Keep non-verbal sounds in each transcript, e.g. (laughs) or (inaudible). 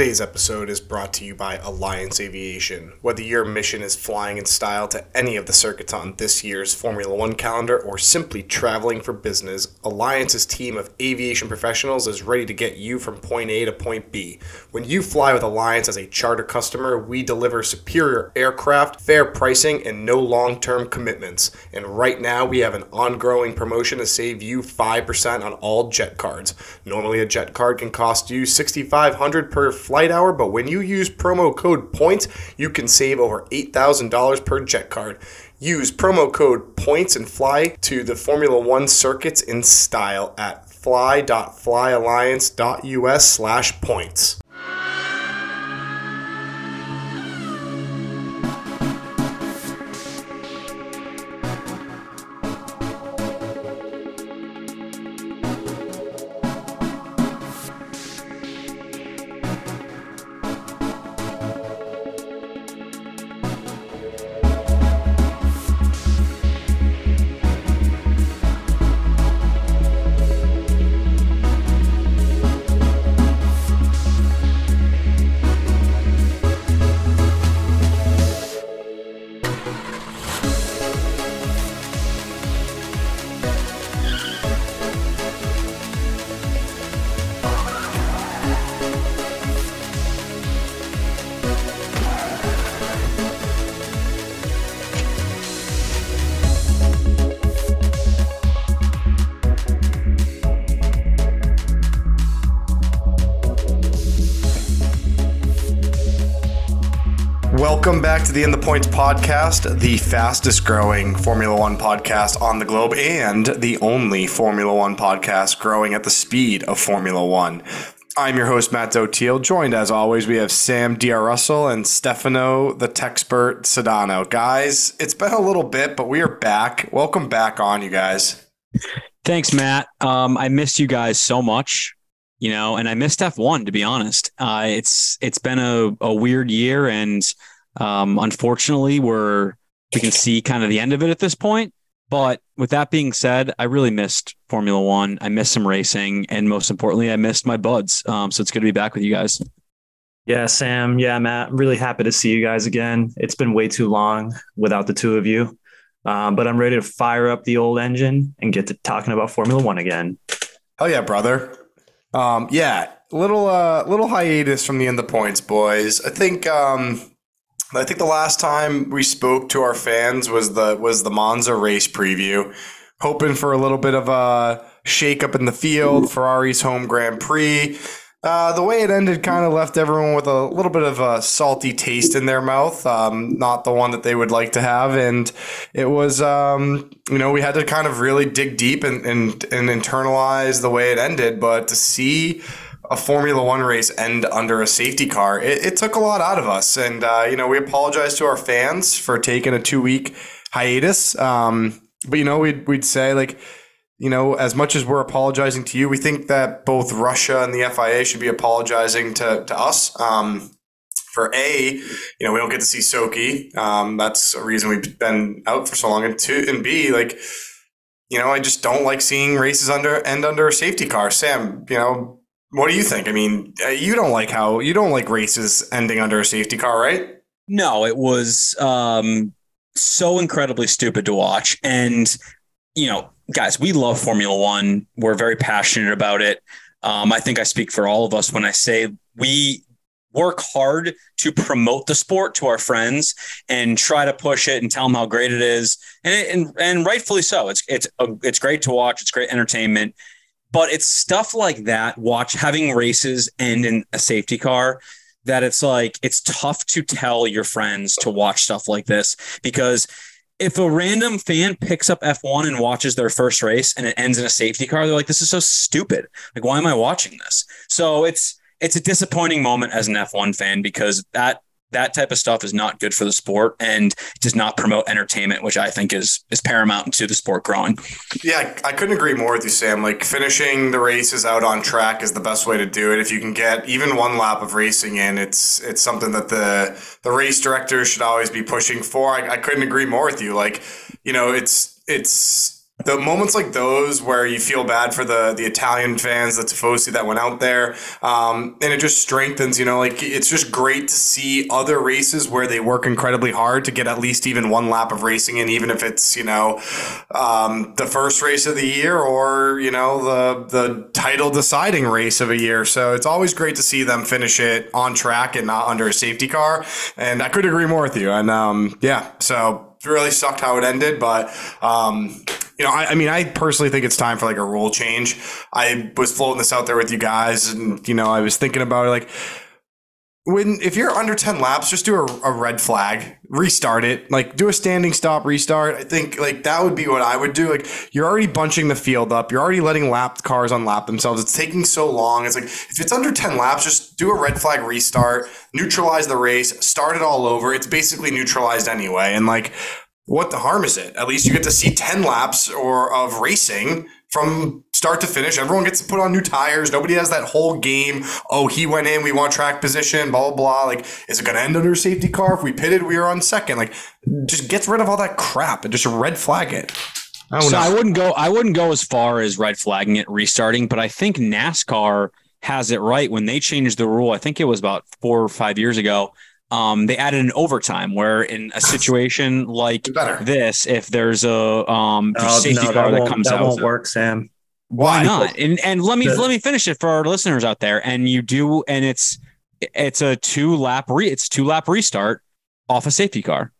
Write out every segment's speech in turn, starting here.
Today's episode is brought to you by Alliance Aviation. Whether your mission is flying in style to any of the circuits on this year's Formula One calendar or simply traveling for business, Alliance's team of aviation professionals is ready to get you from point A to point B. When you fly with Alliance as a charter customer, we deliver superior aircraft, fair pricing, and no long term commitments. And right now, we have an ongoing promotion to save you 5% on all jet cards. Normally, a jet card can cost you 6,500 per flight hour, but when you use promo code POINTS, you can save over $8,000 per jet card. Use promo code POINTS and fly to the Formula One circuits in style at fly.flyalliance.us slash points. Back to the In the Points podcast, the fastest growing Formula One podcast on the globe and the only Formula One podcast growing at the speed of Formula One. I'm your host, Matt Dotiel. Joined as always, we have Sam DR Russell and Stefano the Techspert Sedano. Guys, it's been a little bit, but we are back. Welcome back on, you guys. Thanks, Matt. Um, I missed you guys so much, you know, and I missed F1 to be honest. Uh, it's it's been a, a weird year, and um, unfortunately, we're we can see kind of the end of it at this point. But with that being said, I really missed Formula One. I missed some racing, and most importantly, I missed my buds. Um, so it's good to be back with you guys. Yeah, Sam. Yeah, Matt. I'm really happy to see you guys again. It's been way too long without the two of you. Um, but I'm ready to fire up the old engine and get to talking about Formula One again. Hell yeah, brother. Um, yeah, little uh, little hiatus from the end of the points, boys. I think um, I think the last time we spoke to our fans was the was the Monza race preview, hoping for a little bit of a shake up in the field, Ferrari's home Grand Prix. Uh, the way it ended kind of left everyone with a little bit of a salty taste in their mouth, um, not the one that they would like to have. And it was, um, you know, we had to kind of really dig deep and, and, and internalize the way it ended. But to see a Formula One race end under a safety car, it, it took a lot out of us. And, uh, you know, we apologize to our fans for taking a two week hiatus. Um, but, you know, we'd, we'd say, like, you know, as much as we're apologizing to you, we think that both Russia and the FIA should be apologizing to, to us. Um, for A, you know, we don't get to see Sochi. Um, that's a reason we've been out for so long. And two, and B, like, you know, I just don't like seeing races under end under a safety car. Sam, you know, what do you think? I mean, uh, you don't like how you don't like races ending under a safety car, right? No, it was um, so incredibly stupid to watch, and you know, guys, we love Formula One. We're very passionate about it. Um, I think I speak for all of us when I say we work hard to promote the sport to our friends and try to push it and tell them how great it is, and and and rightfully so. It's it's a, it's great to watch. It's great entertainment, but it's stuff like that. Watch having races end in a safety car. That it's like it's tough to tell your friends to watch stuff like this because if a random fan picks up F1 and watches their first race and it ends in a safety car, they're like, this is so stupid. Like, why am I watching this? So it's it's a disappointing moment as an F1 fan because that that type of stuff is not good for the sport and does not promote entertainment, which I think is is paramount to the sport growing. Yeah, I couldn't agree more with you, Sam. Like finishing the races out on track is the best way to do it. If you can get even one lap of racing in, it's it's something that the the race directors should always be pushing for. I, I couldn't agree more with you. Like, you know, it's it's the moments like those where you feel bad for the the Italian fans, the Tifosi that went out there, um, and it just strengthens. You know, like it's just great to see other races where they work incredibly hard to get at least even one lap of racing in, even if it's you know um, the first race of the year or you know the the title deciding race of a year. So it's always great to see them finish it on track and not under a safety car. And I could agree more with you. And um, yeah, so it really sucked how it ended, but um, you know, I, I, mean, I personally think it's time for like a rule change. I was floating this out there with you guys, and you know, I was thinking about it, like when if you're under 10 laps just do a, a, red flag. Restart it. Like do a standing stop restart. I think like that would be what i would do. Like you're already bunching the field up. You're already letting lap cars unlap themselves. It's taking so long. It's like if it's under 10 laps just do a red flag restart neutralize the race start it all over. It's basically neutralized anyway. And like what the harm is it? At least you get to see 10 laps or of racing from start to finish. Everyone gets to put on new tires. Nobody has that whole game. Oh, he went in. We want track position. Blah blah blah. Like, is it going to end under a safety car? If we pitted, we are on second. Like, just gets rid of all that crap and just red flag it. I so know. I wouldn't go. I wouldn't go as far as red flagging it, restarting. But I think NASCAR has it right when they changed the rule. I think it was about four or five years ago um, they added an overtime where in a situation (laughs) like this, if there's a um, oh, safety no, car that, that comes that out, won't work, Sam. Why, not? And and let me the, let me finish it for our listeners out there. And you do, and it's it's a two lap re it's two lap restart off a safety car.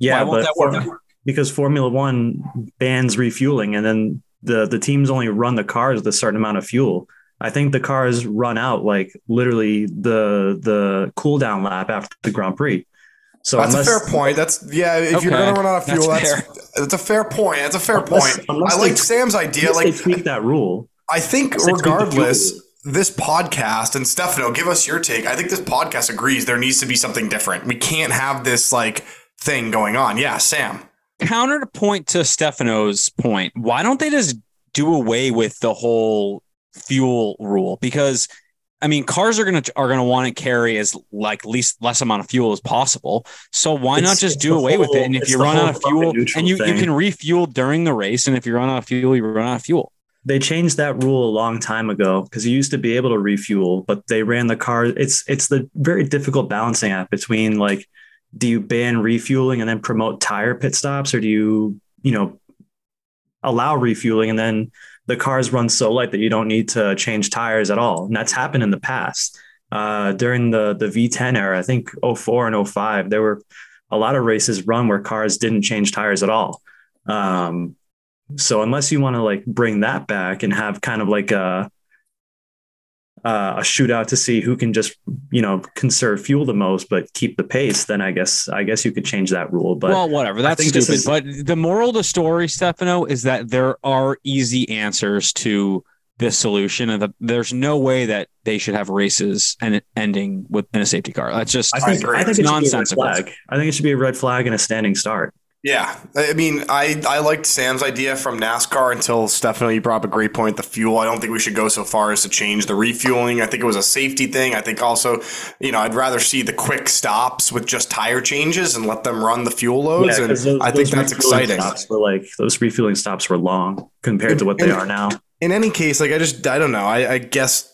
Yeah, but for, because Formula One bans refueling, and then the the teams only run the cars with a certain amount of fuel. I think the cars run out like literally the the cool down lap after the Grand Prix. So that's unless, a fair point. That's yeah. If okay. you're gonna run out of fuel, that's that's, that's, a fair point. That's a fair unless, point. Unless I like Sam's idea. Like tweak that rule. I think regardless, this podcast and Stefano, give us your take. I think this podcast agrees there needs to be something different. We can't have this like thing going on. Yeah, Sam. Counter to point to Stefano's point. Why don't they just do away with the whole fuel rule because I mean, cars are gonna are gonna want to carry as like least less amount of fuel as possible. So why it's, not just do away whole, with it? And if you run out of fuel, and you, you can refuel during the race, and if you run out of fuel, you run out of fuel. They changed that rule a long time ago because you used to be able to refuel, but they ran the car. It's it's the very difficult balancing act between like, do you ban refueling and then promote tire pit stops, or do you you know allow refueling and then the cars run so light that you don't need to change tires at all. And that's happened in the past. Uh, during the the V10 era, I think 04 and 05, there were a lot of races run where cars didn't change tires at all. Um, so unless you want to like bring that back and have kind of like a uh, a shootout to see who can just you know conserve fuel the most but keep the pace then i guess i guess you could change that rule but well whatever. That's stupid. is, but the moral of the story stefano is that there are easy answers to this solution and the, there's no way that they should have races and ending with in a safety car. That's just i think, I think it nonsensical. i think it should be a red flag and a standing start yeah, I mean, I, I liked Sam's idea from NASCAR until Stefano, you brought up a great point. The fuel, I don't think we should go so far as to change the refueling. I think it was a safety thing. I think also, you know, I'd rather see the quick stops with just tire changes and let them run the fuel loads. Yeah, and those, I think that's exciting. Stops were like those refueling stops were long compared to what they are now. In any case, like I just I don't know. I, I guess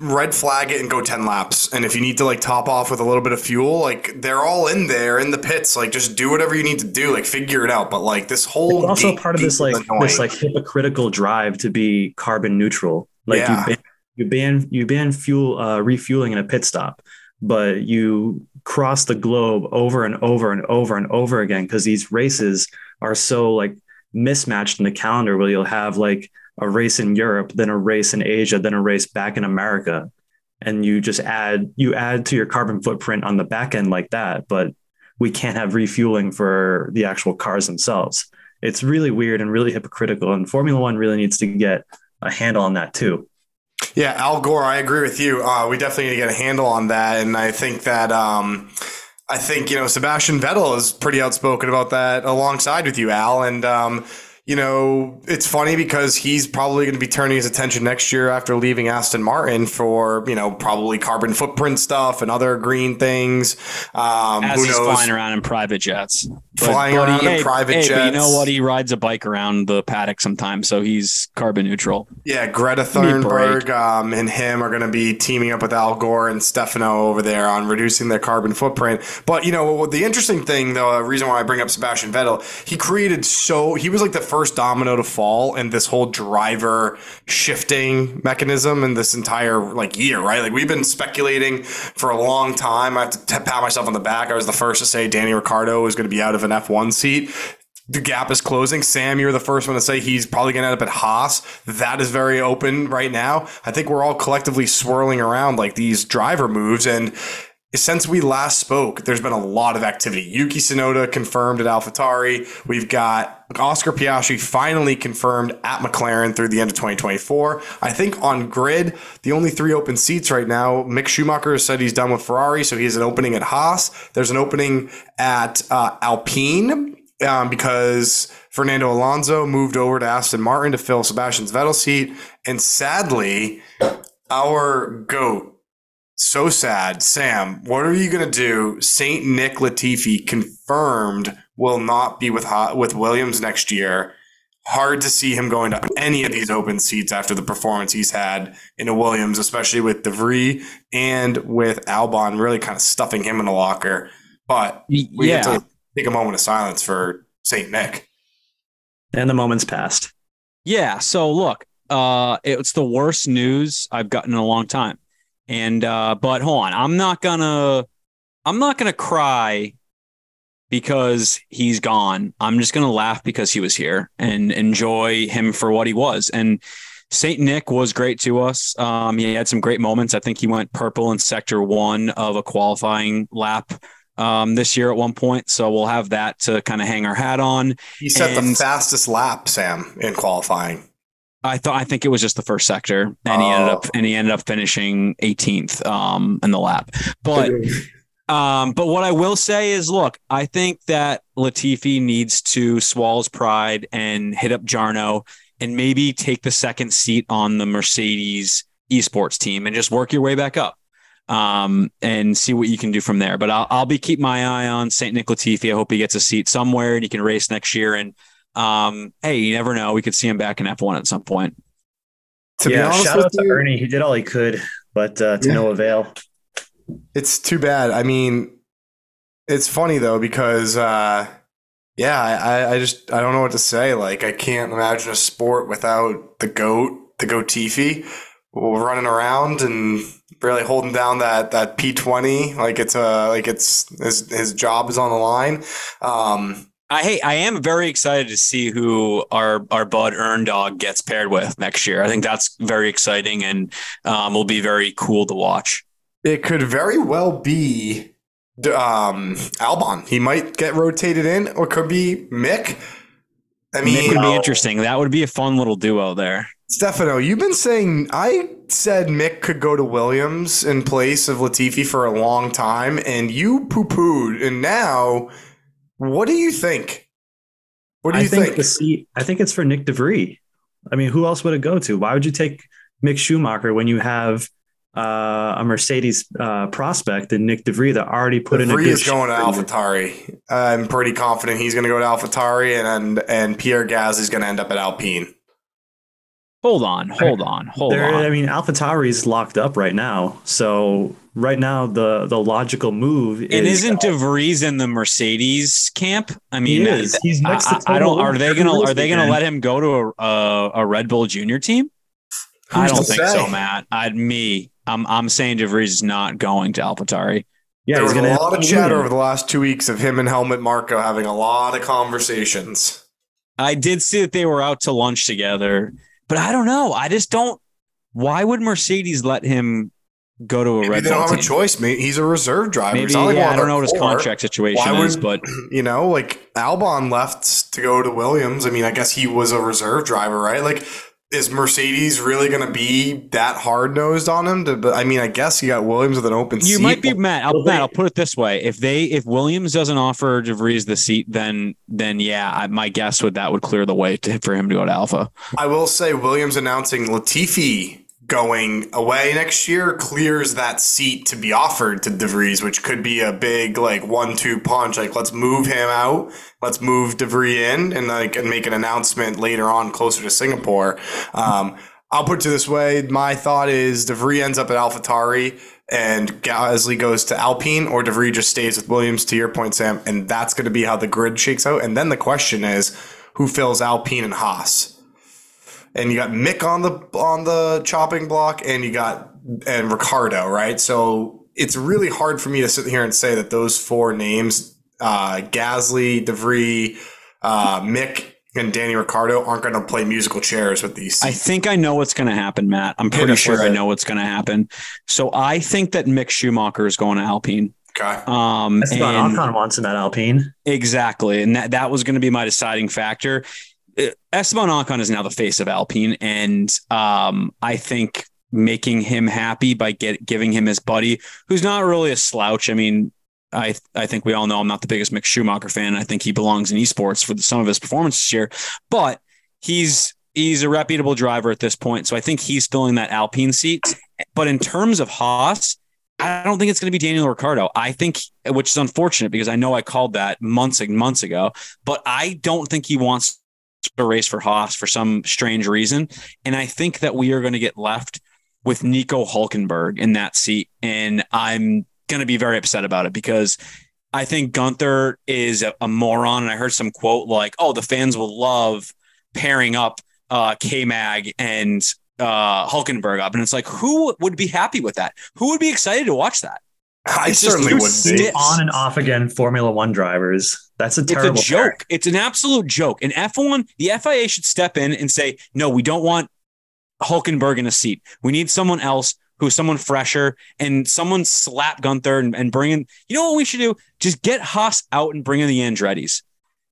red flag it and go 10 laps. And if you need to like top off with a little bit of fuel, like they're all in there in the pits. Like just do whatever you need to do, like figure it out. But like this whole it's also part of this like this like hypocritical drive to be carbon neutral. Like yeah. you ban you ban you ban fuel uh, refueling in a pit stop, but you cross the globe over and over and over and over again because these races are so like mismatched in the calendar where you'll have like a race in Europe, then a race in Asia, then a race back in America. And you just add you add to your carbon footprint on the back end like that, but we can't have refueling for the actual cars themselves. It's really weird and really hypocritical. And Formula One really needs to get a handle on that too. Yeah, Al Gore, I agree with you. Uh, we definitely need to get a handle on that. And I think that um, I think, you know, Sebastian Vettel is pretty outspoken about that alongside with you, Al. And um, you know, it's funny because he's probably going to be turning his attention next year after leaving Aston Martin for, you know, probably carbon footprint stuff and other green things. Um, As who he's knows? flying around in private jets. But- Flying but he- around in hey, private hey, But you know what? He rides a bike around the paddock sometimes, so he's carbon neutral. Yeah, Greta Give me a break. Thunberg um, and him are going to be teaming up with Al Gore and Stefano over there on reducing their carbon footprint. But you know, the interesting thing, the reason why I bring up Sebastian Vettel, he created so he was like the first domino to fall in this whole driver shifting mechanism in this entire like year, right? Like we've been speculating for a long time. I have to pat myself on the back. I was the first to say Danny Ricciardo was going to be out of an F1 seat the gap is closing. Sam, you're the first one to say he's probably going to end up at Haas. That is very open right now. I think we're all collectively swirling around like these driver moves. And since we last spoke, there's been a lot of activity. Yuki Tsunoda confirmed at AlphaTauri. We've got Oscar Piastri finally confirmed at McLaren through the end of 2024. I think on grid, the only three open seats right now, Mick Schumacher has said he's done with Ferrari, so he has an opening at Haas. There's an opening at uh, Alpine um, because Fernando Alonso moved over to Aston Martin to fill Sebastian's Vettel's seat. And sadly, our GOAT, so sad, Sam, what are you going to do? St. Nick Latifi confirmed will not be with, with Williams next year. Hard to see him going to any of these open seats after the performance he's had in a Williams, especially with DeVries and with Albon really kind of stuffing him in the locker. But we yeah. have to take a moment of silence for St. Nick. And the moment's passed. Yeah. So look, uh, it's the worst news I've gotten in a long time. And uh, but hold on, I'm not gonna I'm not gonna cry because he's gone. I'm just gonna laugh because he was here and enjoy him for what he was. And Saint Nick was great to us. Um, he had some great moments. I think he went purple in sector one of a qualifying lap um, this year at one point. So we'll have that to kind of hang our hat on. He set the fastest lap, Sam, in qualifying. I thought I think it was just the first sector, and he ended up Oh. and he ended up finishing 18th um, in the lap. But um, but what I will say is, look, I think that Latifi needs to swallow his pride and hit up Jarno and maybe take the second seat on the Mercedes esports team and just work your way back up um, and see what you can do from there. But I'll, I'll be keep my eye on Saint Nick Latifi. I hope he gets a seat somewhere and he can race next year. And um, hey, you never know. We could see him back in F1 at some point. To be yeah, honest shout with out to you, Ernie. He did all he could, but uh, to Yeah. no avail. it's too bad. I mean, it's funny though because uh, yeah, I, I just I don't know what to say. Like I can't imagine a sport without the goat, the goat Tifi, running around and really holding down that that P twenty like it's a like it's his his job is on the line. Um, I hey, I am very excited to see who our our Bud Earn Dog gets paired with next year. I think that's very exciting and um, will be very cool to watch. It could very well be um, Albon. He might get rotated in, or could be Mick. I mean, would be interesting. That would be a fun little duo there. Stefano, you've been saying I said Mick could go to Williams in place of Latifi for a long time, and you poo pooed. And now, what do you think? What do I you think, think? the seat. I think it's for Nyck DeVries. I mean, who else would it go to? Why would you take Mick Schumacher when you have uh, a Mercedes uh, prospect and Nyck DeVries that already put in a Vri good is going to showing? AlphaTauri. I'm pretty confident he's going to go to AlphaTauri, and and, and Pierre Gaz is going to end up at Alpine. Hold on, hold on, hold There, I on. mean, AlphaTauri is locked up right now. So right now, the the logical move is And isn't DeVries in the Mercedes camp? I mean, He is. He's next to I, I don't. Are they gonna Are they gonna let him go to a a, a Red Bull Junior team? I don't think say? so, Matt. I'd me. I'm I'm saying DeVries is not going to AlphaTauri. yeah, there he's was a lot of to chatter over the last two weeks of him and Helmut Marko having a lot of conversations. I did see that they were out to lunch together, but I don't know. I just don't. Why would Mercedes let him go to a Maybe Red they don't Bull have a choice. Maybe he's a reserve driver. Maybe like yeah, I don't know what his contract situation Why is, would- but (clears throat) you know, like Albon left to go to Williams. I mean, I guess he was a reserve driver, right? Like is Mercedes really going to be that hard nosed on him? To, but I mean, I guess you got Williams with an open You seat. might be Matt. I'll, Matt, I'll put it this way: if they, if Williams doesn't offer DeVries the seat, then, then yeah, I, my guess would that would clear the way to, for him to go to Alpha. I will say Williams announcing Latifi going away next year clears that seat to be offered to DeVries, which could be a big like one-two punch. Like let's move him out, let's move DeVries in, and like and make an announcement later on closer to Singapore. Um, I'll put it this way: my thought is DeVries ends up at AlphaTauri. And Gasly goes to Alpine, or DeVries just stays with Williams. To your point, Sam, and that's going to be how the grid shakes out. And then the question is, who fills Alpine and Haas? And you got Mick on the on the chopping block, and you got and Ricciardo, right? So it's really hard for me to sit here and say that those four names, uh, Gasly, DeVries, uh, Mick, and Danny Ricciardo, aren't going to play musical chairs with these. I think I know what's going to happen, Matt. I'm pretty sure I know what's going to happen. So I think that Mick Schumacher is going to Alpine. okay. Um, Esteban and- Ocon wants in that Alpine. Exactly. And that, that was going to be my deciding factor. Uh, Esteban Ocon is now the face of Alpine. And um, I think making him happy by get, giving him his buddy, who's not really a slouch. I mean, I I think we all know I'm not the biggest Mick Schumacher fan. I think he belongs in esports for the, some of his performances year, but he's he's a reputable driver at this point. So I think he's filling that Alpine seat. But in terms of Haas, I don't think it's going to be Daniel Ricciardo. I think, which is unfortunate because I know I called that months and months ago, but I don't think he wants to race for Haas for some strange reason. And I think that we are going to get left with Nico Hulkenberg in that seat. And I'm going to be very upset about it because I think Gunther is a, a moron. And I heard some quote like, oh, the fans will love pairing up uh, K Mag and uh, Hulkenberg up. And it's like, who would be happy with that? Who would be excited to watch that? I it's certainly two would be. On and off again, Formula One drivers. That's a terrible. It's a joke. It's an absolute joke. And F1, the FIA should step in and say, no, we don't want Hulkenberg in a seat. We need someone else who's someone fresher and someone slap Gunther and, and bring in. You know what we should do? Just get Haas out and bring in the Andretti's.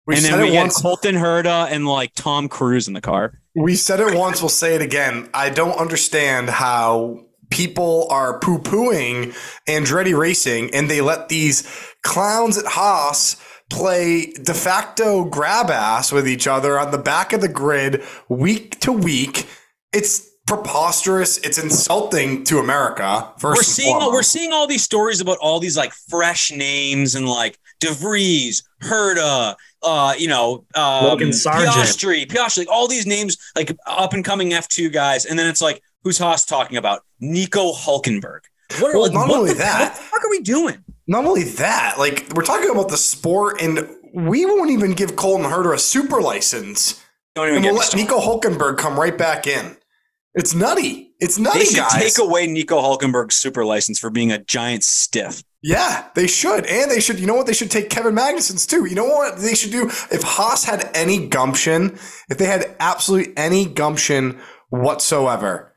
We and said then we it get once. Colton Herta and like Tom Cruise in the car. We said it once. We'll say it again. I don't understand how people are poo pooing Andretti Racing and they let these clowns at Haas play de facto grab ass with each other on the back of the grid week to week. It's preposterous. It's insulting to America. 1st we're seeing we're seeing all these stories about all these like fresh names and like DeVries, Herta, uh, you know, um, Logan Sargeant. Piastri, Piastri, like all these names, like up and coming F2 guys, and then it's like, who's Haas talking about? Nico Hulkenberg. What, Well, like, not what only the, that- what the fuck are we doing? Not only that, like we're talking about the sport, and we won't even give Colton Herta a super license. Don't even And we'll let. Nico Hulkenberg come right back in. It's nutty. It's nutty, They should guys. take away Nico Hulkenberg's super license for being a giant stiff. yeah, they should. And they should, you know what? They should take Kevin Magnussen's too. You know what they should do? If Haas had any gumption, if they had absolutely any gumption whatsoever,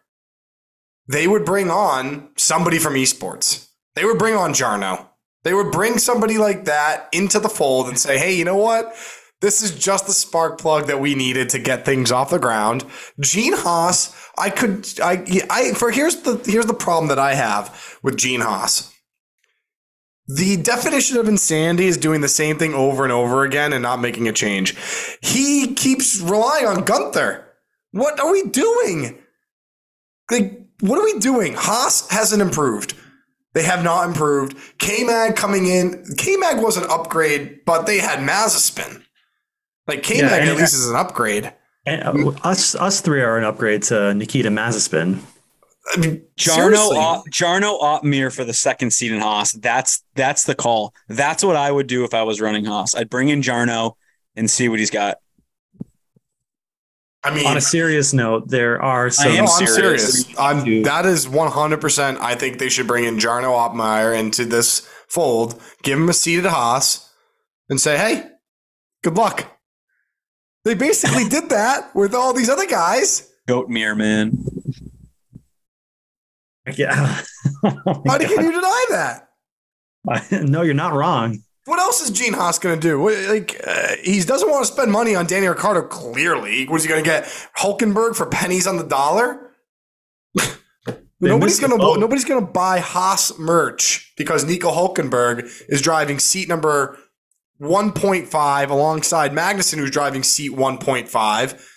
they would bring on somebody from esports. They would bring on Jarno. They would bring somebody like that into the fold and say, hey, you know what? This is just the spark plug that we needed to get things off the ground. Gene Haas, I could, I, I, for here's the here's the problem that I have with Gene Haas. The definition of insanity is doing the same thing over and over again and not making a change. He keeps relying on Gunther. What are we doing? Like, what are we doing? Haas hasn't improved. They have not improved. K Mag coming in. K Mag was an upgrade, but they had Mazepin. Like K Mag Yeah, at least is an upgrade. And uh, us, us three are an upgrade to Nikita Mazepin. I mean, Jarno, seriously. Jarno Opmeer for the second seat in Haas. That's that's the call. That's what I would do if I was running Haas. I'd bring in Jarno and see what he's got. I mean, On a serious note, there are some. am no, I'm serious. serious. I'm, that is 100%. I think they should bring in Jarno Opmeer into this fold, give him a seat at Haas, and say, hey, good luck. They basically (laughs) did that with all these other guys. Goatmere, man. Yeah. (laughs) Oh How can you deny that? (laughs) no, you're not wrong. What else is Gene Haas going to do? Like, uh, he doesn't want to spend money on Danny Ricciardo. Clearly, what is he going to get? Hulkenberg for pennies on the dollar? (laughs) nobody's going to nobody's going to buy Haas merch because Nico Hulkenberg is driving seat number 1.5 alongside Magnussen, who's driving seat 1.5.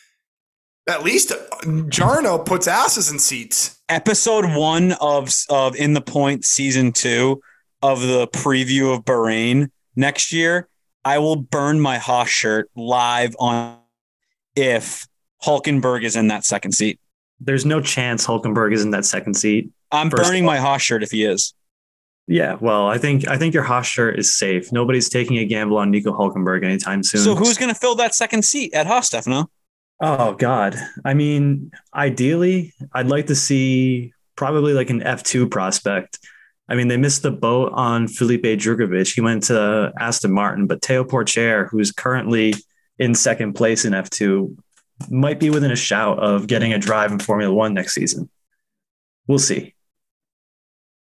At least Jarno puts asses in seats. Episode one of of In the Point season two of the preview of Bahrain next year. I will burn my Haas shirt live on if Hulkenberg is in that second seat. There's no chance Hulkenberg is in that second seat. I'm burning my Haas shirt if he is. Yeah, well, I think I think your Haas shirt is safe. Nobody's taking a gamble on Nico Hulkenberg anytime soon. So who's going to fill that second seat at Haas, Stefano? Oh God. I mean, ideally, I'd like to see probably like an F2 prospect. I mean, they missed the boat on Felipe Drugovich. He went to Aston Martin, but Théo Pourchaire, who's currently in second place in F2, might be within a shout of getting a drive in Formula One next season. We'll see.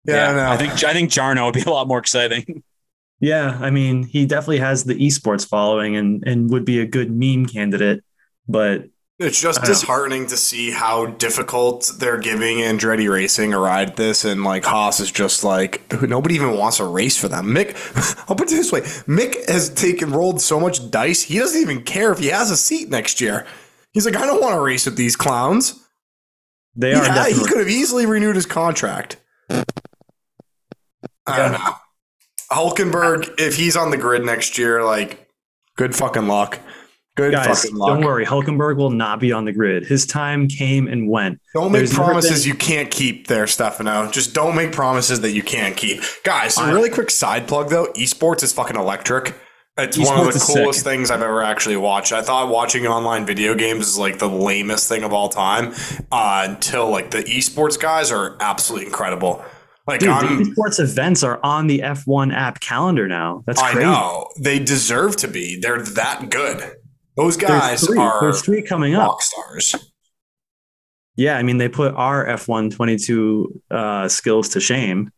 Yeah, I know. I think I think Jarno would be a lot more exciting. (laughs) Yeah, I mean, he definitely has the esports following and and would be a good meme candidate, but It's just know. disheartening to see how difficult they're giving Andretti Racing a ride this, and like Haas is just like nobody even wants to race for them. Mick, (laughs) I'll put it this way: Mick has taken rolled so much dice, he doesn't even care if he has a seat next year. He's like, I don't want to race with these clowns. they are Yeah, he could have easily renewed his contract. I don't know. Hulkenberg, if he's on the grid next year, like, good fucking luck. Good guys. fucking luck. Don't worry, Hulkenberg will not be on the grid. His time came and went. Don't make There's promises been- you can't keep there, Stefano. Just don't make promises that you can't keep. Guys, a I- really quick side plug though, esports is fucking electric. It's one of the coolest sick. things I've ever actually watched. I thought watching online video games is like the lamest thing of all time uh, until like the esports guys are absolutely incredible. Like Dude, I'm, the esports events are on the F1 app calendar now. That's I crazy. know they deserve to be. They're that good. Those There's guys three. are There's three coming up. rock stars. Yeah, I mean they put our F1 22 uh, skills to shame.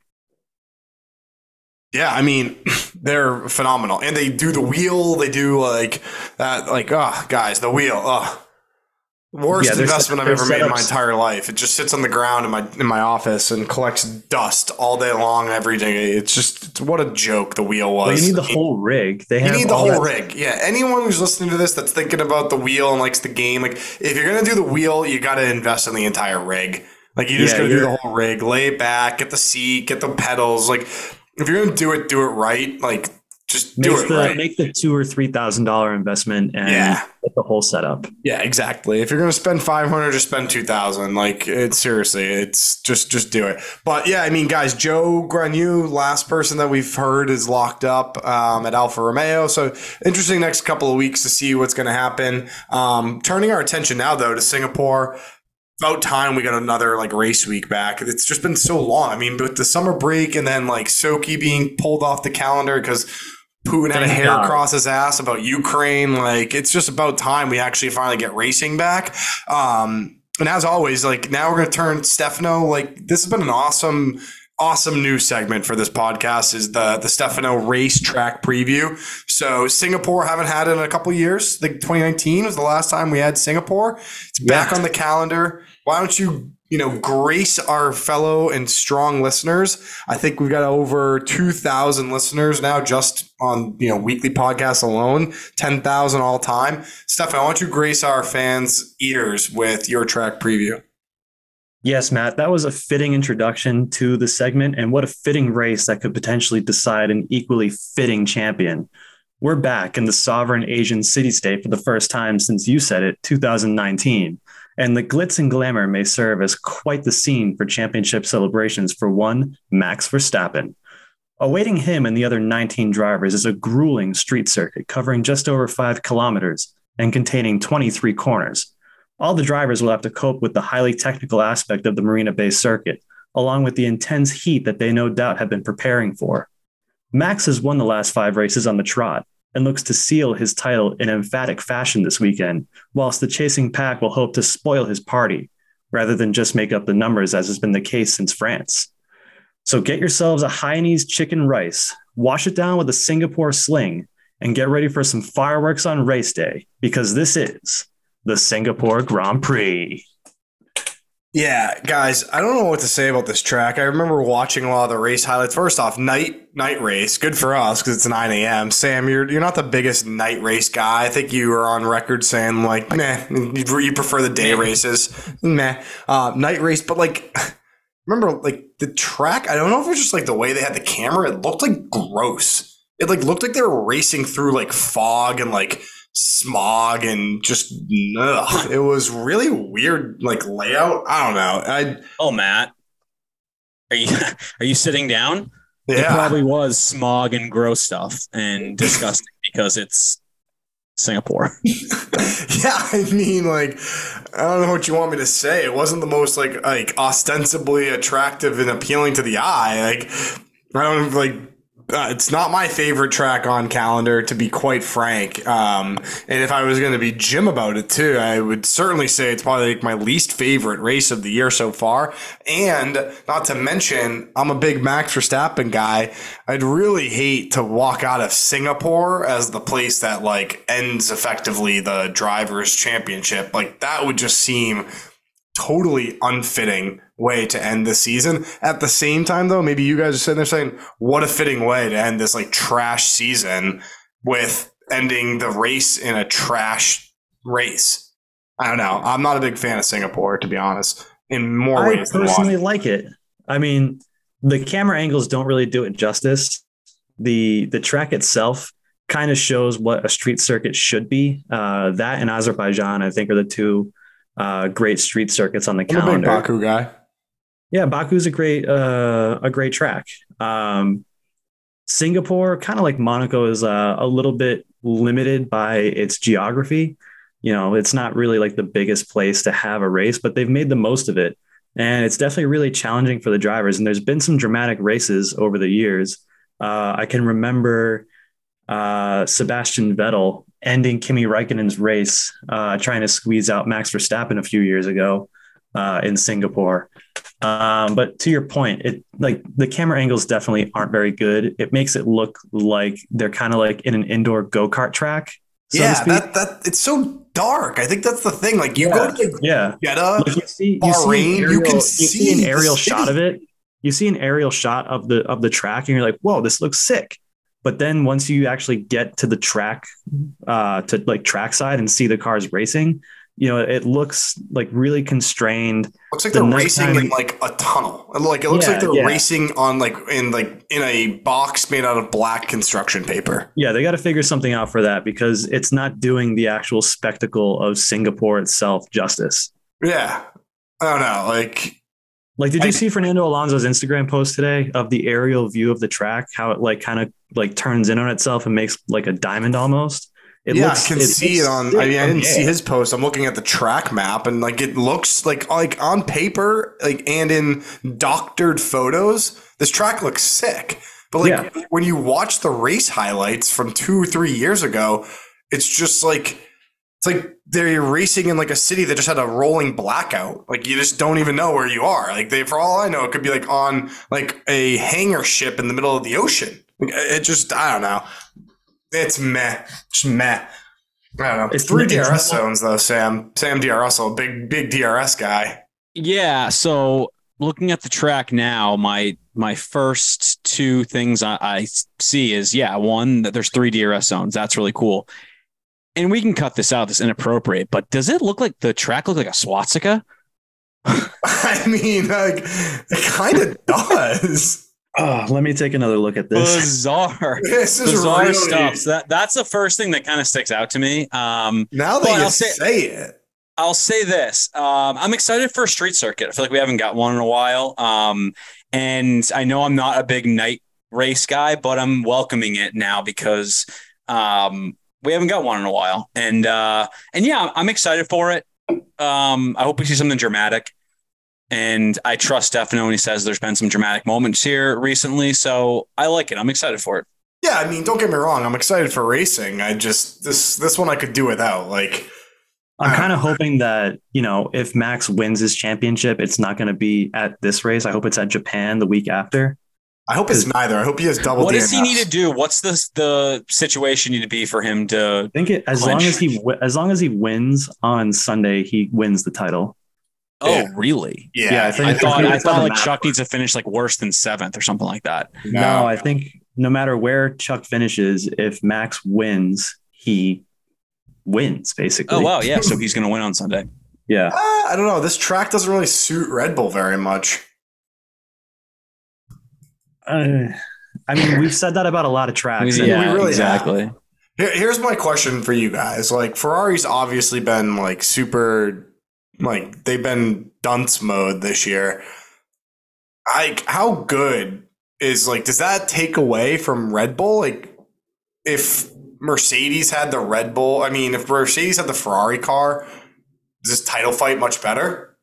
Yeah, I mean, (laughs) they're phenomenal, and they do the wheel. They do like that, like oh, guys, the wheel. Oh, worst Yeah, investment set- I've ever made in my entire life. It just sits on the ground in my in my office and collects dust all day long, every day. It's just it's, what a joke the wheel was. Well, you need the whole rig. They You need the whole that- rig. Yeah. Anyone who's listening to this that's thinking about the wheel and likes the game, like if you're gonna do the wheel, you got to invest in the entire rig. Like you just Yeah, got to do the whole rig, lay it back, get the seat, get the pedals. Like if you're gonna do it, do it right. Like just do Make it the right. make the two or three thousand dollar investment and Yeah. get the whole setup. Yeah, exactly. If you're gonna spend five hundred, just spend two thousand. Like it's seriously, it's just just do it. But yeah, I mean, guys, Zhou Guanyu, last person that we've heard is locked up um, at Alfa Romeo. So interesting next couple of weeks to see what's gonna happen. Um, turning our attention now though to Singapore. About time we got another like race week back. It's just been so long. I mean, with the summer break and then like Sochi being pulled off the calendar because Putin had a hair God. across his ass about Ukraine. Like it's just about time we actually finally get racing back. Um, and as always, like now we're gonna turn Stefano. Like this has been an awesome, awesome new segment for this podcast. Is the the Stefano racetrack preview. So Singapore haven't had it in a couple years. Like 2019 was the last time we had Singapore. It's back Yeah. on the calendar. Why don't you you know grace our fellow and strong listeners? I think we've got over 2,000 listeners now just on you know weekly podcasts alone. 10,000 all time. Stefan, why don't you grace our fans' ears with your track preview? Yes, Matt, that was a fitting introduction to the segment, and what a fitting race that could potentially decide an equally fitting champion. We're back in the sovereign Asian city state for the first time since you said it, 2019. And the glitz and glamour may serve as quite the scene for championship celebrations for one, Max Verstappen. Awaiting him and the other 19 drivers is a grueling street circuit covering just over five kilometers and containing 23 corners. All the drivers will have to cope with the highly technical aspect of the Marina Bay circuit, along with the intense heat that they no doubt have been preparing for. Max has won the last five races on the trot and looks to seal his title in emphatic fashion this weekend, whilst the chasing pack will hope to spoil his party rather than just make up the numbers as has been the case since France. So get yourselves a Hainanese chicken rice, wash it down with a Singapore sling, and get ready for some fireworks on race day because this is the Singapore Grand Prix. Yeah, guys, I don't know what to say about this track. I remember watching a lot of the race highlights. First off, night night race, good for us because it's 9 a.m. Sam, you're you're not the biggest night race guy. I think you were on record saying like, meh, you, you prefer the day races, meh, uh, night race. But like, (sighs) remember like the track? I don't know if it was just like the way they had the camera. It looked like gross. It like looked like they were racing through like fog and like smog and just ugh. it was really weird like layout i don't know i Oh, Matt, are you (laughs) are you sitting down? It yeah probably was smog and gross stuff and disgusting because it's Singapore. (laughs) yeah i mean like i don't know what you want me to say it wasn't the most like like ostensibly attractive and appealing to the eye like i don't like uh, it's not my favorite track on calendar, to be quite frank. Um, and if I was going to be Jim about it too, I would certainly say it's probably like my least favorite race of the year so far. And not to mention, I'm a big Max Verstappen guy. I'd really hate to walk out of Singapore as the place that like ends effectively the drivers' championship. Like that would just seem totally unfitting way to end the season. At the same time, though, maybe you guys are sitting there saying, "What a fitting way to end this like trash season with ending the race in a trash race." I don't know. I'm not a big fan of Singapore, to be honest. In more I ways than one. I personally like it. I mean, the camera angles don't really do it justice. The the track itself kind of shows what a street circuit should be. Uh, that and Azerbaijan, I think, are the two uh, great street circuits on the I'm a big calendar. Baku guy. Yeah, Baku's a great uh, a great track. Um, Singapore, kind of like Monaco, is uh, a little bit limited by its geography. You know, it's not really like the biggest place to have a race, but they've made the most of it, and it's definitely really challenging for the drivers. And there's been some dramatic races over the years. Uh, I can remember uh, Sebastian Vettel ending Kimi Raikkonen's race, uh, trying to squeeze out Max Verstappen a few years ago uh, in Singapore. Um, but to your point, it like the camera angles definitely aren't very good. It makes it look like they're kind of like in an indoor go kart track. So yeah, that that it's so dark. I think that's the thing. Like you go to like, yeah. Jeddah, Like you see, you Bahrain, see, an you aerial, can you see see an aerial shot of it. You see an aerial shot of the of the track, and you're like, "Whoa, this looks sick." But then once you actually get to the track, uh, to like trackside and see the cars racing, you know, it looks like really constrained. looks like the they're racing in like a tunnel. Like it looks Yeah, like they're yeah. racing on like in like in a box made out of black construction paper. Yeah, they got to figure something out for that because it's not doing the actual spectacle of Singapore itself justice. Yeah, I don't know. Like Like, did you I- see Fernando Alonso's Instagram post today of the aerial view of the track? How it like kind of like turns in on itself and makes like a diamond almost. It yeah, looks- I can see it on. I mean, I didn't see his post. I'm looking at the track map, and like it looks like like on paper, like and in doctored photos, this track looks sick. But like when you watch the race highlights from two or three years ago, it's just like it's like they're racing in like a city that just had a rolling blackout. Like you just don't even know where you are. Like they, for all I know, it could be like on like a hangar ship in the middle of the ocean. It just, I don't know. It's meh, just meh. I don't know. It's- three it's DRS zones though. Sam, Sam DRS, a big, big DRS guy. Yeah. So looking at the track now, my my first two things I, I see is yeah, one that there's three DRS zones. That's really cool. And we can cut this out. This inappropriate, but does it look like the track look like a swastika? (laughs) I mean, like it kind of (laughs) does. Oh, let me take another look at this. Bizarre, (laughs) This is bizarre really, stuff. So that that's the first thing that kind of sticks out to me. Um, Now that you I'll say- say it, I'll say this. Um, I'm excited for a street circuit. I feel like we haven't got one in a while. Um, and I know I'm not a big night race guy, but I'm welcoming it now because um, we haven't got one in a while. And uh, and yeah, I'm excited for it. Um, I hope we see something dramatic. And I trust Stefano when he says there's been some dramatic moments here recently. So I like it. I'm excited for it. yeah. I mean, don't get me wrong. I'm excited for racing. I just this this one I could do without. Like, I'm kind of hoping that, you know, if Max wins his championship, it's not going to be at this race. I hope it's at Japan the week after. I hope it's neither. I hope he has double. What DNFs. does he need to do? What's the the situation need to be for him to? I think it, as Clinch. long as he wi- as long as he wins on Sunday, he wins the title. Oh, Yeah. really? Yeah, Yeah, I think- I thought I it's on thought like. Chuck needs to finish like worse than seventh or something like that. No, I think no matter where Chuck finishes, if Max wins, he wins basically. Oh wow, yeah. So he's gonna win on Sunday. Yeah. Uh, I don't know. This track doesn't really suit Red Bull very much. Uh, I mean, we've said that about a lot of tracks. and- we really exactly. Here, here's my question for you guys. Like Ferrari's obviously been like super, like they've been dunce mode this year. Like how good is like does that take away from Red Bull? Like if Mercedes had the Red Bull, I mean, if Mercedes had the Ferrari car, is this title fight much better?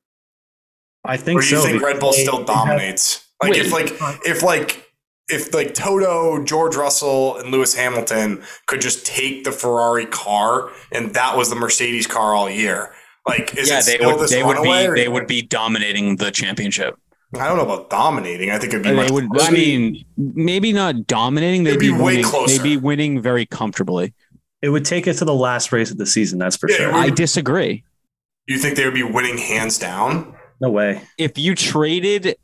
I think Or do you so. think Red Bull because still they- dominates? Like if like if like if like Toto, George Russell, and Lewis Hamilton could just take the Ferrari car and that was the Mercedes car all year. Like is yeah, it they still would this they would be or- they would be dominating the championship. I don't know about dominating. I think it'd be much would. I mean, maybe not dominating. They'd It'd be, be way winning, closer. They'd be winning very comfortably. It would take it to the last race of the season. That's for Yeah, sure. I disagree. you think they would be winning hands down? no way. If you traded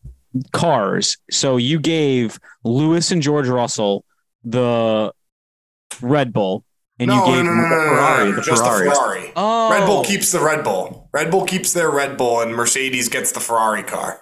cars, so you gave Lewis and George Russell the Red Bull, and no, you no, gave no, no, no, no, no, Ferrari, no, the just Ferrari. the Ferrari. Oh, Red Bull keeps the Red Bull. Red Bull keeps their Red Bull, and Mercedes gets the Ferrari car.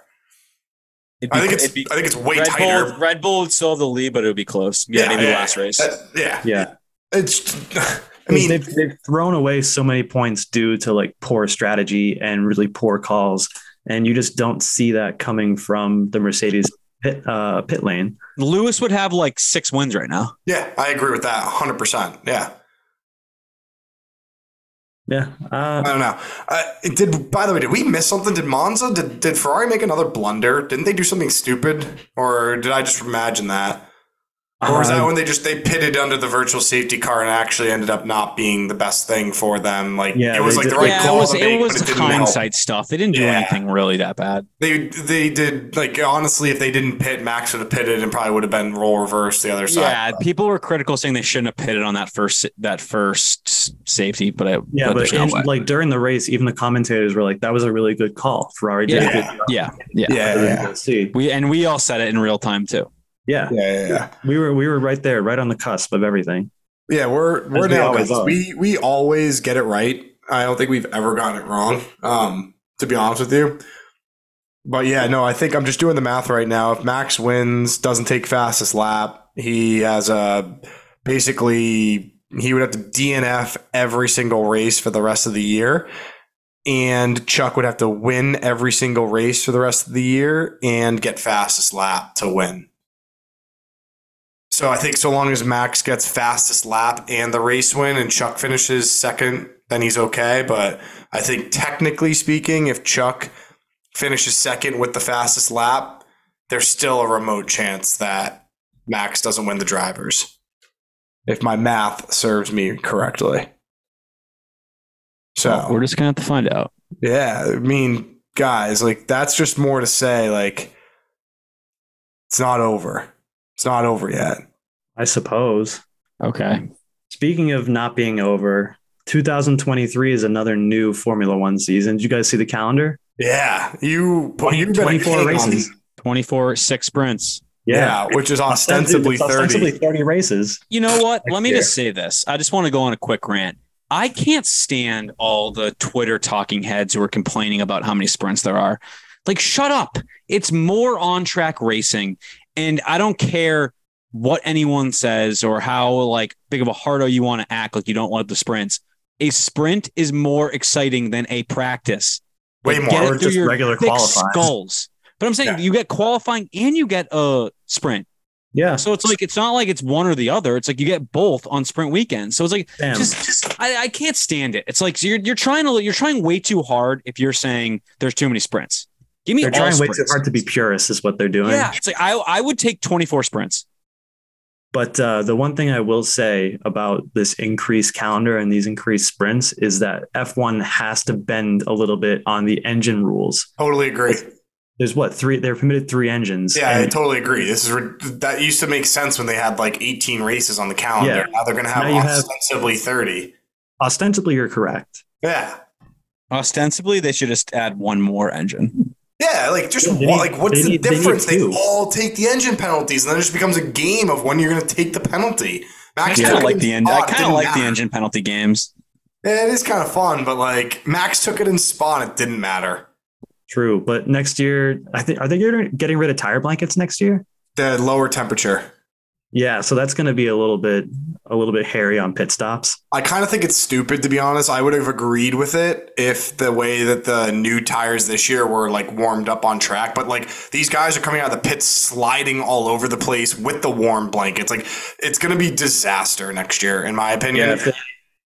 Be- I think it's be- I think it's way Red tighter. Bull. Red Bull would still have the lead, but it would be close. Yeah, maybe last race. Uh, yeah, Yeah. It's. I I mean, mean, they've, they've thrown away so many points due to like poor strategy and really poor calls, and you just don't see that coming from the Mercedes pit uh, pit lane. Lewis would have like six wins right now. yeah, I agree with that 100. percent Yeah, Yeah, I uh, don't know. Uh, did by the way, did we miss something? Did Monza? Did did Ferrari make another blunder? Didn't they do something stupid, or did I just imagine that? Or was that uh, when they just they pitted under the virtual safety car and actually ended up not being the best thing for them? Like Yeah, it was they like the right yeah, call it was to it was but it didn't help. hindsight stuff. They didn't do Yeah. anything really that bad. They they did like honestly, if they didn't pit, Max would have pitted and probably would have been roll reverse the other side. Yeah, people were critical saying they shouldn't have pitted on that first that first safety, but I, yeah, but there's no in- way. like during the race, even the commentators were like, "That was a really good call. Ferrari did Yeah. a good job." yeah, yeah, yeah, yeah, yeah. See. We and we all said it in real time too. Yeah, yeah, yeah, yeah. we were we were right there, right on the cusp of everything. Yeah, we're we're we always We we always get it right. I don't think we've ever gotten it wrong. Um, to be honest with you. But yeah, no, I think I'm just doing the math right now. If Max wins, doesn't take fastest lap, he has a basically he would have to DNF every single race for the rest of the year. And Chuck would have to win every single race for the rest of the year and get fastest lap to win. So I think so long as Max gets fastest lap and the race win and Chuck finishes second, then he's okay. But I think technically speaking, if Chuck finishes second with the fastest lap, there's still a remote chance that Max doesn't win the drivers. If my math serves me correctly. So We're just gonna have to find out. yeah, I mean, guys, like that's just more to say, like it's not over. It's not over yet. I suppose. Okay. Speaking of not being over, 2023 is another new Formula One season. Did you guys see the calendar? Yeah, you you've been 24 king on- races. 24 six sprints. yeah, which is ostensibly (laughs) ostensibly thirty. 30 races. You know what? Let me year. just say this. I just want to go on a quick rant. I can't stand all the Twitter talking heads who are complaining about how many sprints there are. Like, shut up. It's more on track racing. And I don't care what anyone says or how like big of a hardo you want to act like you don't love the sprints. A sprint is more exciting than a practice. Way Like, more. Get Or through just your regular thick qualifying. skulls. But I'm saying Yeah. you get qualifying and you get a sprint. Yeah. So it's like it's not like it's one or the other. It's like you get both on sprint weekends. So it's like Damn. just, just I, I can't stand it. It's like you're you're trying to you're trying way too hard if you're saying there's too many sprints. Give me they're all trying way too hard to be purists, is what they're doing. Yeah, it's like I I would take 24 sprints. But uh, the one thing I will say about this increased calendar and these increased sprints is that F1 has to bend a little bit on the engine rules. Totally agree. There's what three? They're permitted three engines. Yeah, I totally agree. This is re- that used to make sense when they had like 18 races on the calendar. Yeah. Now they're going to have Now you have- ostensibly 30. ostensibly, you're correct. Yeah. Ostensibly, they should just add one more engine. Yeah, like just They what, need- like what's they the need- they difference? They, two. all take the engine penalties, and then it just becomes a game of when you're going to take the penalty. Max kind took of like the engine. I spot, it kind of didn't like the engine penalty games. Yeah, it is kind of fun, but like Max took it in spawn, it didn't matter. True, but next year, I think are they getting getting rid of tire blankets next year? The lower temperature. Yeah, so that's going to be a little bit a little bit hairy on pit stops. I kind of think it's stupid to be honest. I would have agreed with it if the way that the new tires this year were like warmed up on track. But like these guys are coming out of the pits sliding all over the place with the warm blankets. Like it's going to be disaster next year, in my opinion. Yeah,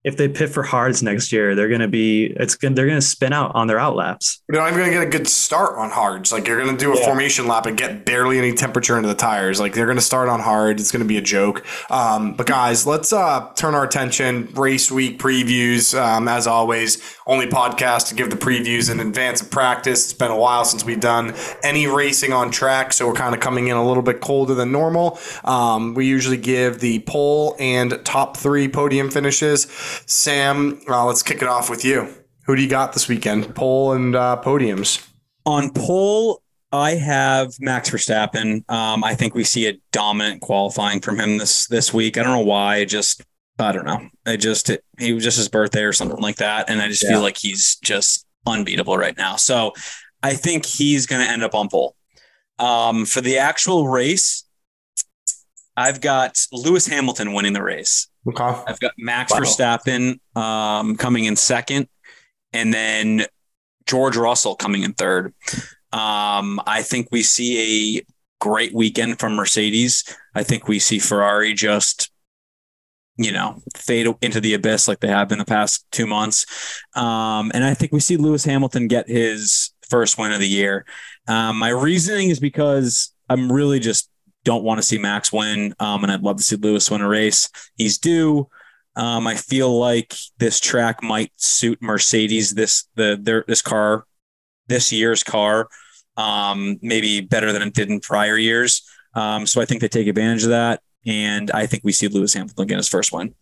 if they, pit for hards next year, they're going to be it's going they're going to spin out on their out laps. Not even going to get a good start on hards. Like you're going to do a Yeah. formation lap and get barely any temperature into the tires. Like they're going to start on hard. It's going to be a joke. Um, but guys, let's uh, turn our attention. Race week previews, um, as always. Only podcast to give the previews in advance of practice. It's been a while since we've done any racing on track, so we're kind of coming in a little bit colder than normal. Um, we usually give the pole and top three podium finishes. Sam, uh, let's kick it off with you. Who do you got this weekend? Pole and uh, podiums. On pole, I have Max Verstappen. Um, I think we see a dominant qualifying from him this this week. I don't know why. Just I don't know. I just it, he was just his birthday or something like that, and I just Yeah. feel like he's just unbeatable right now. So I think he's going to end up on pole. Um, for the actual race, I've got Lewis Hamilton winning the race. Okay. I've got Max Wow. Verstappen um, coming in second, and then George Russell coming in third. Um, I think we see a great weekend from Mercedes. I think we see Ferrari just, you know, fade into the abyss like they have in the past two months. Um, and I think we see Lewis Hamilton get his first win of the year. Um, my reasoning is because I'm really just don't want to see Max win, um, and I'd love to see Lewis win a race. He's due. Um, I feel like this track might suit Mercedes this the their this car, this year's car, um, maybe better than it did in prior years. Um, so I think they take advantage of that, and I think we see Lewis Hamilton get his first win.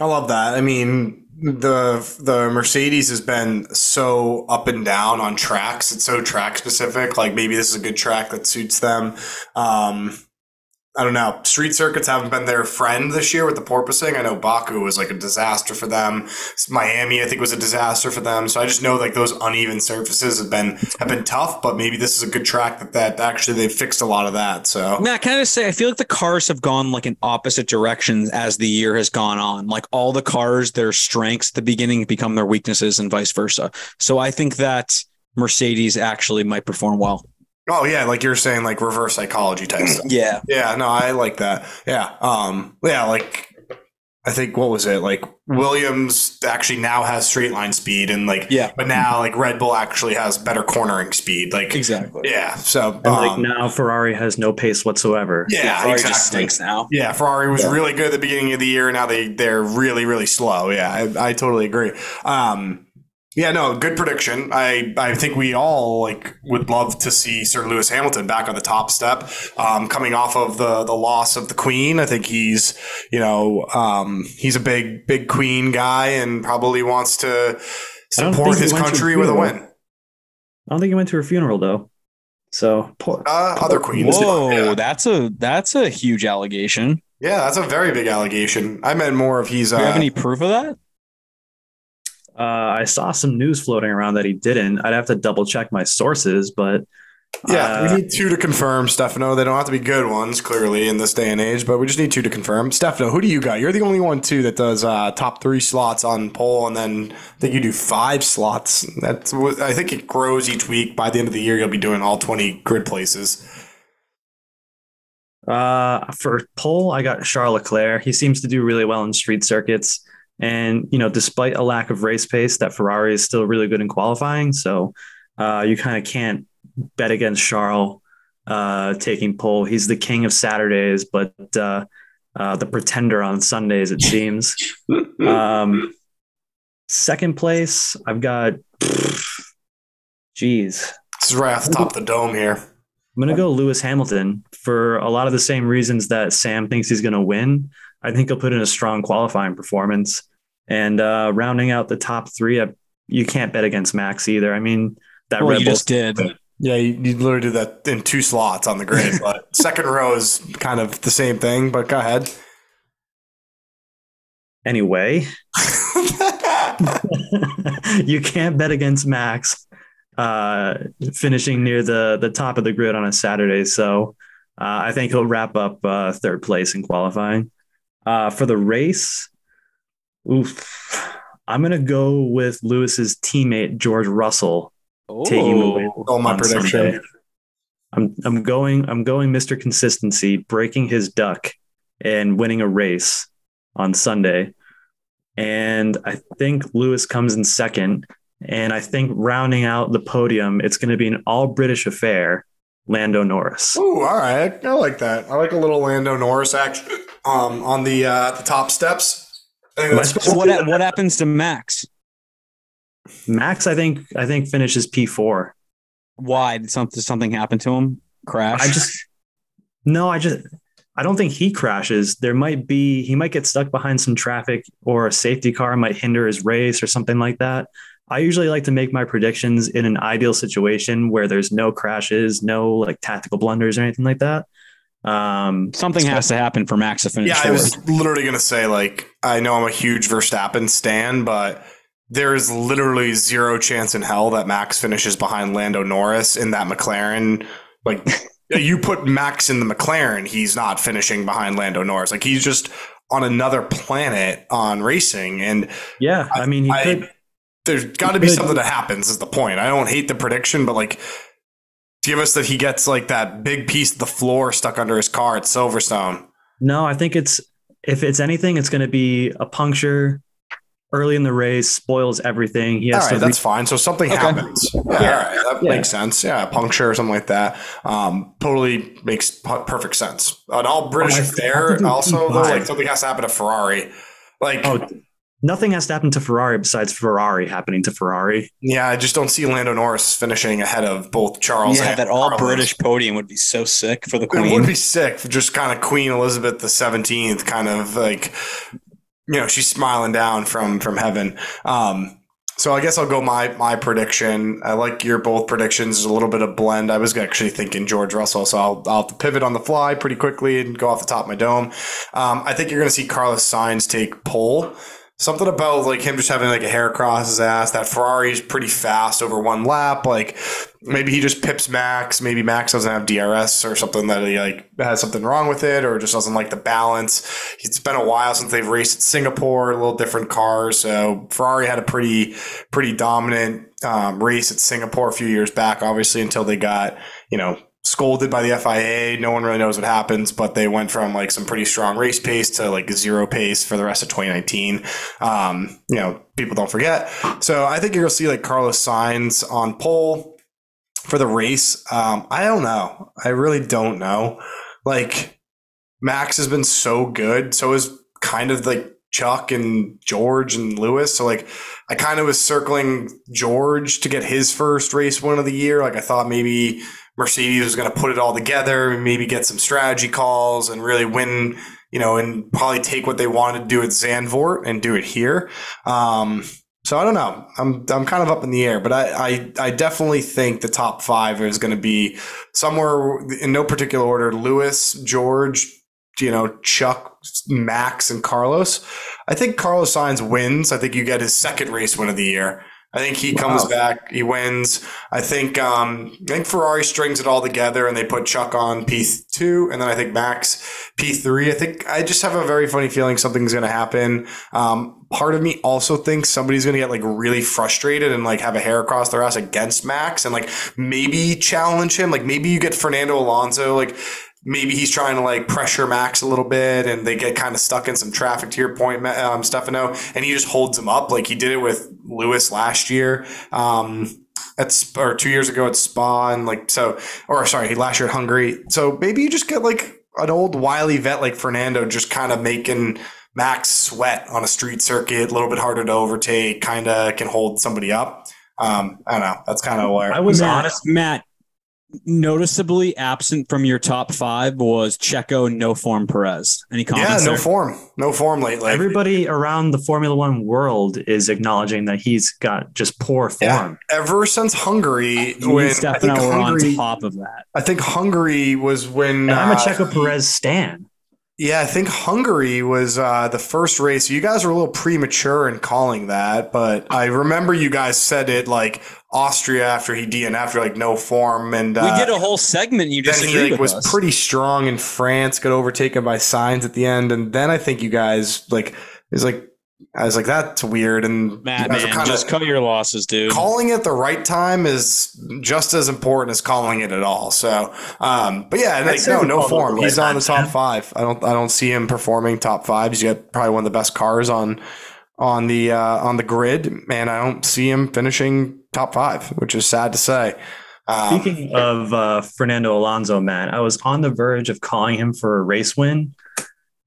I love that. I mean, the the Mercedes has been so up and down on tracks. It's so track specific. Like maybe this is a good track that suits them. Um, I don't know. Street circuits haven't been their friend this year with the porpoising. I know Baku was like a disaster for them. Miami, I think, was a disaster for them. So I just know like those uneven surfaces have been have been tough. But maybe this is a good track that that actually they've fixed a lot of that. So Matt, can I just say, I feel like the cars have gone like in opposite directions as the year has gone on. Like all the cars, their strengths at the beginning become their weaknesses and vice versa. So I think that Mercedes actually might perform well. Oh yeah, like you're saying, like reverse psychology type stuff. Yeah. Yeah, no, I like that. Yeah. Um yeah, like I think what was it? Like Williams actually now has straight line speed and like Yeah. but now like Red Bull actually has better cornering speed. Like Exactly. yeah, so And like um, now, Ferrari has no pace whatsoever. yeah, Ferrari exactly. just stinks now. Yeah, Ferrari was Yeah. really good at the beginning of the year. Now they they're really really slow. Yeah, I, I totally agree. Um, yeah, no, good prediction. I I think we all like would love to see Sir Lewis Hamilton back on the top step, um, coming off of the the loss of the Queen. I think he's you know um, he's a big big Queen guy and probably wants to support his country with a win. I don't think he went to her funeral though. So poor. Uh, other queens. Whoa, Yeah. that's a that's a huge allegation. yeah, that's a very big allegation. I meant more of he's. Do Uh, you have any proof of that? Uh, I saw some news floating around that he didn't. I'd have to double check my sources, but Yeah, Uh, we need two to confirm, Stefano. They don't have to be good ones, clearly, in this day and age, but we just need two to confirm. Stefano, who do you got? You're the only one, too, that does uh, top three slots on pole, and then I think you do five slots. That's what- I think it grows each week. By the end of the year, you'll be doing all 20 grid places. Uh, for pole, I got Charles Leclerc. He seems to do really well in street circuits. And, you know, despite a lack of race pace, that Ferrari is still really good in qualifying. So uh, you kind of can't bet against Charles uh, taking pole. He's the king of Saturdays, but uh, uh, the pretender on Sundays, it seems. (laughs) um, second place, I've got, Jeez, This is right off the top of the dome here. I'm going to go Lewis Hamilton for a lot of the same reasons that Sam thinks he's going to win. I think he'll put in a strong qualifying performance. And uh, rounding out the top three, I, you can't bet against Max either. I mean, that Well, Red you Bull just did. Yeah, you, you literally did that in two slots on the grid, (laughs) but second row is kind of the same thing. But go ahead. anyway. (laughs) (laughs) you can't bet against Max uh, finishing near the the top of the grid on a Saturday. So uh, I think he'll wrap up uh, third place in qualifying. Uh, for the race, oof, I'm gonna go with Lewis's teammate George Russell taking the win. Oh, my on prediction. Sunday. I'm I'm going I'm going Mr. Consistency, breaking his duck and winning a race on Sunday. And I think Lewis comes in second. And I think rounding out the podium, it's going to be an all British affair. Lando Norris. Ooh, all right. I like that. I like a little Lando Norris action (laughs) um, on the uh, the top steps. I So what what happens to Max? Max, I think I think finishes P4. Why did something something happen to him? Crash. I just no, I just I don't think he crashes. There might be he might get stuck behind some traffic or a safety car might hinder his race or something like that. I usually like to make my predictions in an ideal situation where there's no crashes, no like tactical blunders or anything like that. Um, something has to happen for Max to finish Yeah, I was literally gonna say like I know I'm a huge Verstappen stan, but there is literally zero chance in hell that Max finishes behind Lando Norris in that McLaren. Like (laughs) you put Max in the McLaren, he's not finishing behind Lando Norris. Like he's just on another planet on racing, and yeah, I mean he I- could there's got to be could- something that happens. Is the point? I don't hate the prediction, but like. Give us that he gets like that big piece of the floor stuck under his car at Silverstone. No, I think it's if it's anything, it's going to be a puncture early in the race, spoils everything. He has right, to. that's fine. So something Okay. happens. Yeah, all right, that Yeah. makes sense. Yeah, a puncture or something like that. Um, totally makes p- perfect sense. An all British Oh, I- I affair. Also, though, like something has to happen to Ferrari. Like, oh, nothing has to happen to Ferrari besides Ferrari happening to Ferrari. yeah, I just don't see Lando Norris finishing ahead of both Charles. yeah, and that all Carlos. British podium would be so sick for the Queen. It would be sick. for Just kind of Queen Elizabeth the Seventeenth, kind of like, you know, she's smiling down from from heaven. Um, so I guess I'll go my my prediction. I like your both predictions. There's a little bit of blend. I was actually thinking George Russell, so I'll I'll pivot on the fly pretty quickly and go off the top of my dome. Um, I think you're going to see Carlos Sainz take pole. Something about like him just having like a hair across his ass. That Ferrari's pretty fast over one lap. Like maybe he just pips Max. Maybe Max doesn't have DRS or something that he like has something wrong with it, or just doesn't like the balance. It's been a while since they've raced at Singapore, a little different cars. So Ferrari had a pretty pretty dominant um, race at Singapore a few years back, obviously until they got you know scolded by the FIA. No one really knows what happens, but they went from like some pretty strong race pace to like zero pace for the rest of 2019. Um, you know, people don't forget. So I think you're gonna see like Carlos Sainz on pole for the race. Um, I don't know. I really don't know. Like Max has been so good. So is kind of like Chuck and George and Lewis. So like I kind of was circling George to get his first race win of the year. Like I thought maybe Mercedes was going to put it all together and maybe get some strategy calls and really win, you know, and probably take what they wanted to do at Zandvoort and do it here. Um, so I don't know. I'm I'm kind of up in the air, but I I, I definitely think the top five is going to be somewhere in no particular order: Lewis, George, you know, Chuck, Max, and Carlos. I think Carlos Sainz wins. I think you get his second race win of the year. I think he comes Wow. back, he wins. I think um, I think Ferrari strings it all together and they put Chuck on P two, and then I think Max P three. I think I just have a very funny feeling something's going to happen. Um, part of me also thinks somebody's going to get like really frustrated and like have a hair across their ass against Max and like maybe challenge him. Like maybe you get Fernando Alonso like maybe he's trying to like pressure Max a little bit and they get kind of stuck in some traffic to your point, Ma- um, Stefano, and he just holds him up like he did it with Lewis last year. Um, at Sp- or two years ago at Spa and like so, or sorry, he last year at Hungary. So maybe you just get like an old wily vet like Fernando, just kind of making Max sweat on a street circuit, a little bit harder to overtake, kind of can hold somebody up. Um, I don't know. That's kind of where I was Matt, honest. Matt, noticeably absent from your top five was Checo, no form Perez. Any comments? yeah, no there? form, no form lately. Everybody around the Formula One world is acknowledging that he's got just poor Yeah. form. Ever since Hungary, You when and I Stefano think were Hungary, on top of that. I think Hungary was when And I'm a uh, Checo Perez stan. Yeah, I think Hungary was uh, the first race. You guys were a little premature in calling that, but I remember you guys said it like Austria after he DNF'd, like no form, and uh, we did a whole segment. You then he like was us. pretty strong in France, got overtaken by Sainz at the end, and then I think you guys like is like I was like that's weird, and Matt, man, kinda- just cut your losses, dude. calling it the right time is just as important as calling it at all. So, um, but yeah, like, no, no form. the right He's on time, the top Sam. five. I don't, I don't see him performing top five. He's got probably one of the best cars on, on the, uh, on the grid, and I don't see him finishing top five, which is sad to say. Um, Speaking of uh, Fernando Alonso, Matt, I was on the verge of calling him for a race win,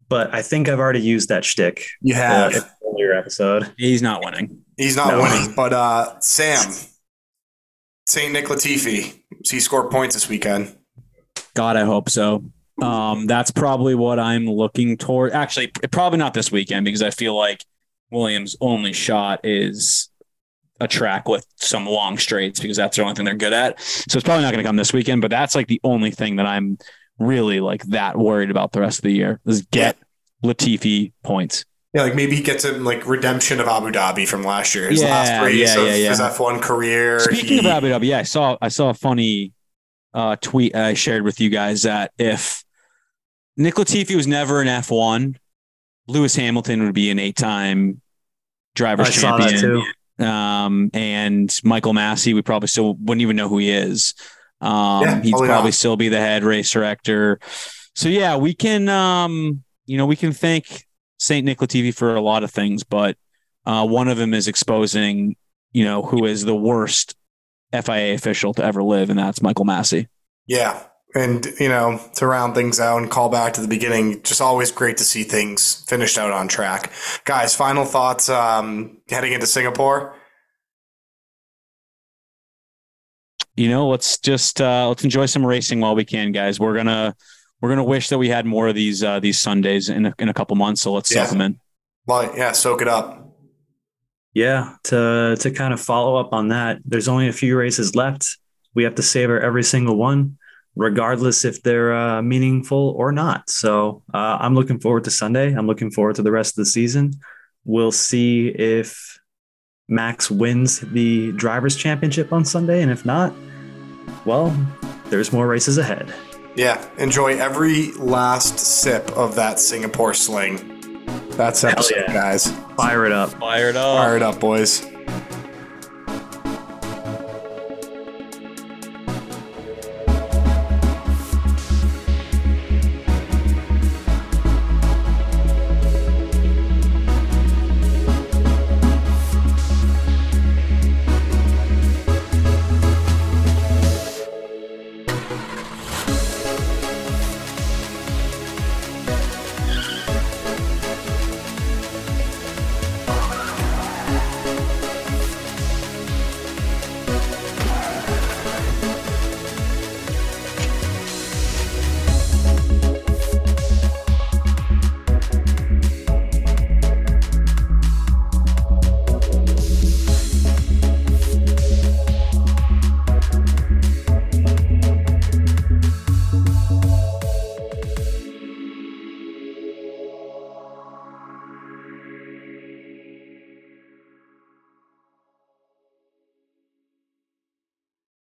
but I think I've already used that shtick you uh, have, in an earlier episode. He's not winning. he's not No. winning, but uh, Sam, Saint Nick Latifi, he scored points this weekend. God, I hope so. Um, that's probably what I'm looking toward. Actually, probably not this weekend because I feel like Williams' only shot is a track with some long straights because that's the only thing they're good at. So it's probably not going to come this weekend. But that's like the only thing that I'm really like that worried about the rest of the year is get Latifi points. Yeah, like maybe he gets a like redemption of Abu Dhabi from last year. His Yeah, last race yeah, of yeah, yeah. his F1 career. Speaking he- of Abu Dhabi, yeah, I saw I saw a funny uh, tweet I shared with you guys that if Nick Latifi was never an F1, Lewis Hamilton would be an eight-time drivers I saw that champion. too. Um, and Michael Masi, we probably still wouldn't even know who he is. Um, Yeah, he'd probably probably still be the head race director. So yeah, we can, um, you know, we can thank Saint Nick Latifi for a lot of things, but uh, one of them is exposing, you know, who is the worst FIA official to ever live, and that's Michael Masi. Yeah. And, you know, to round things out and call back to the beginning, just always great to see things finished out on track. Guys, final thoughts um, heading into Singapore? You know, let's just uh, let's enjoy some racing while we can, guys. We're gonna we're gonna wish that we had more of these uh, these Sundays in a, in a couple months. So let's soak Yeah. them in. Like, yeah, soak it up. Yeah, to to kind of follow up on that, there's only a few races left. We have to savor every single one, regardless if they're uh, meaningful or not. So uh, I'm looking forward to Sunday. I'm looking forward to the rest of the season. We'll see if Max wins the drivers' championship on Sunday, and if not, well, there's more races ahead. Yeah, enjoy every last sip of that Singapore sling. That's Hell episode, yeah. guys. Fire it up. Fire it up. Fire it up, boys.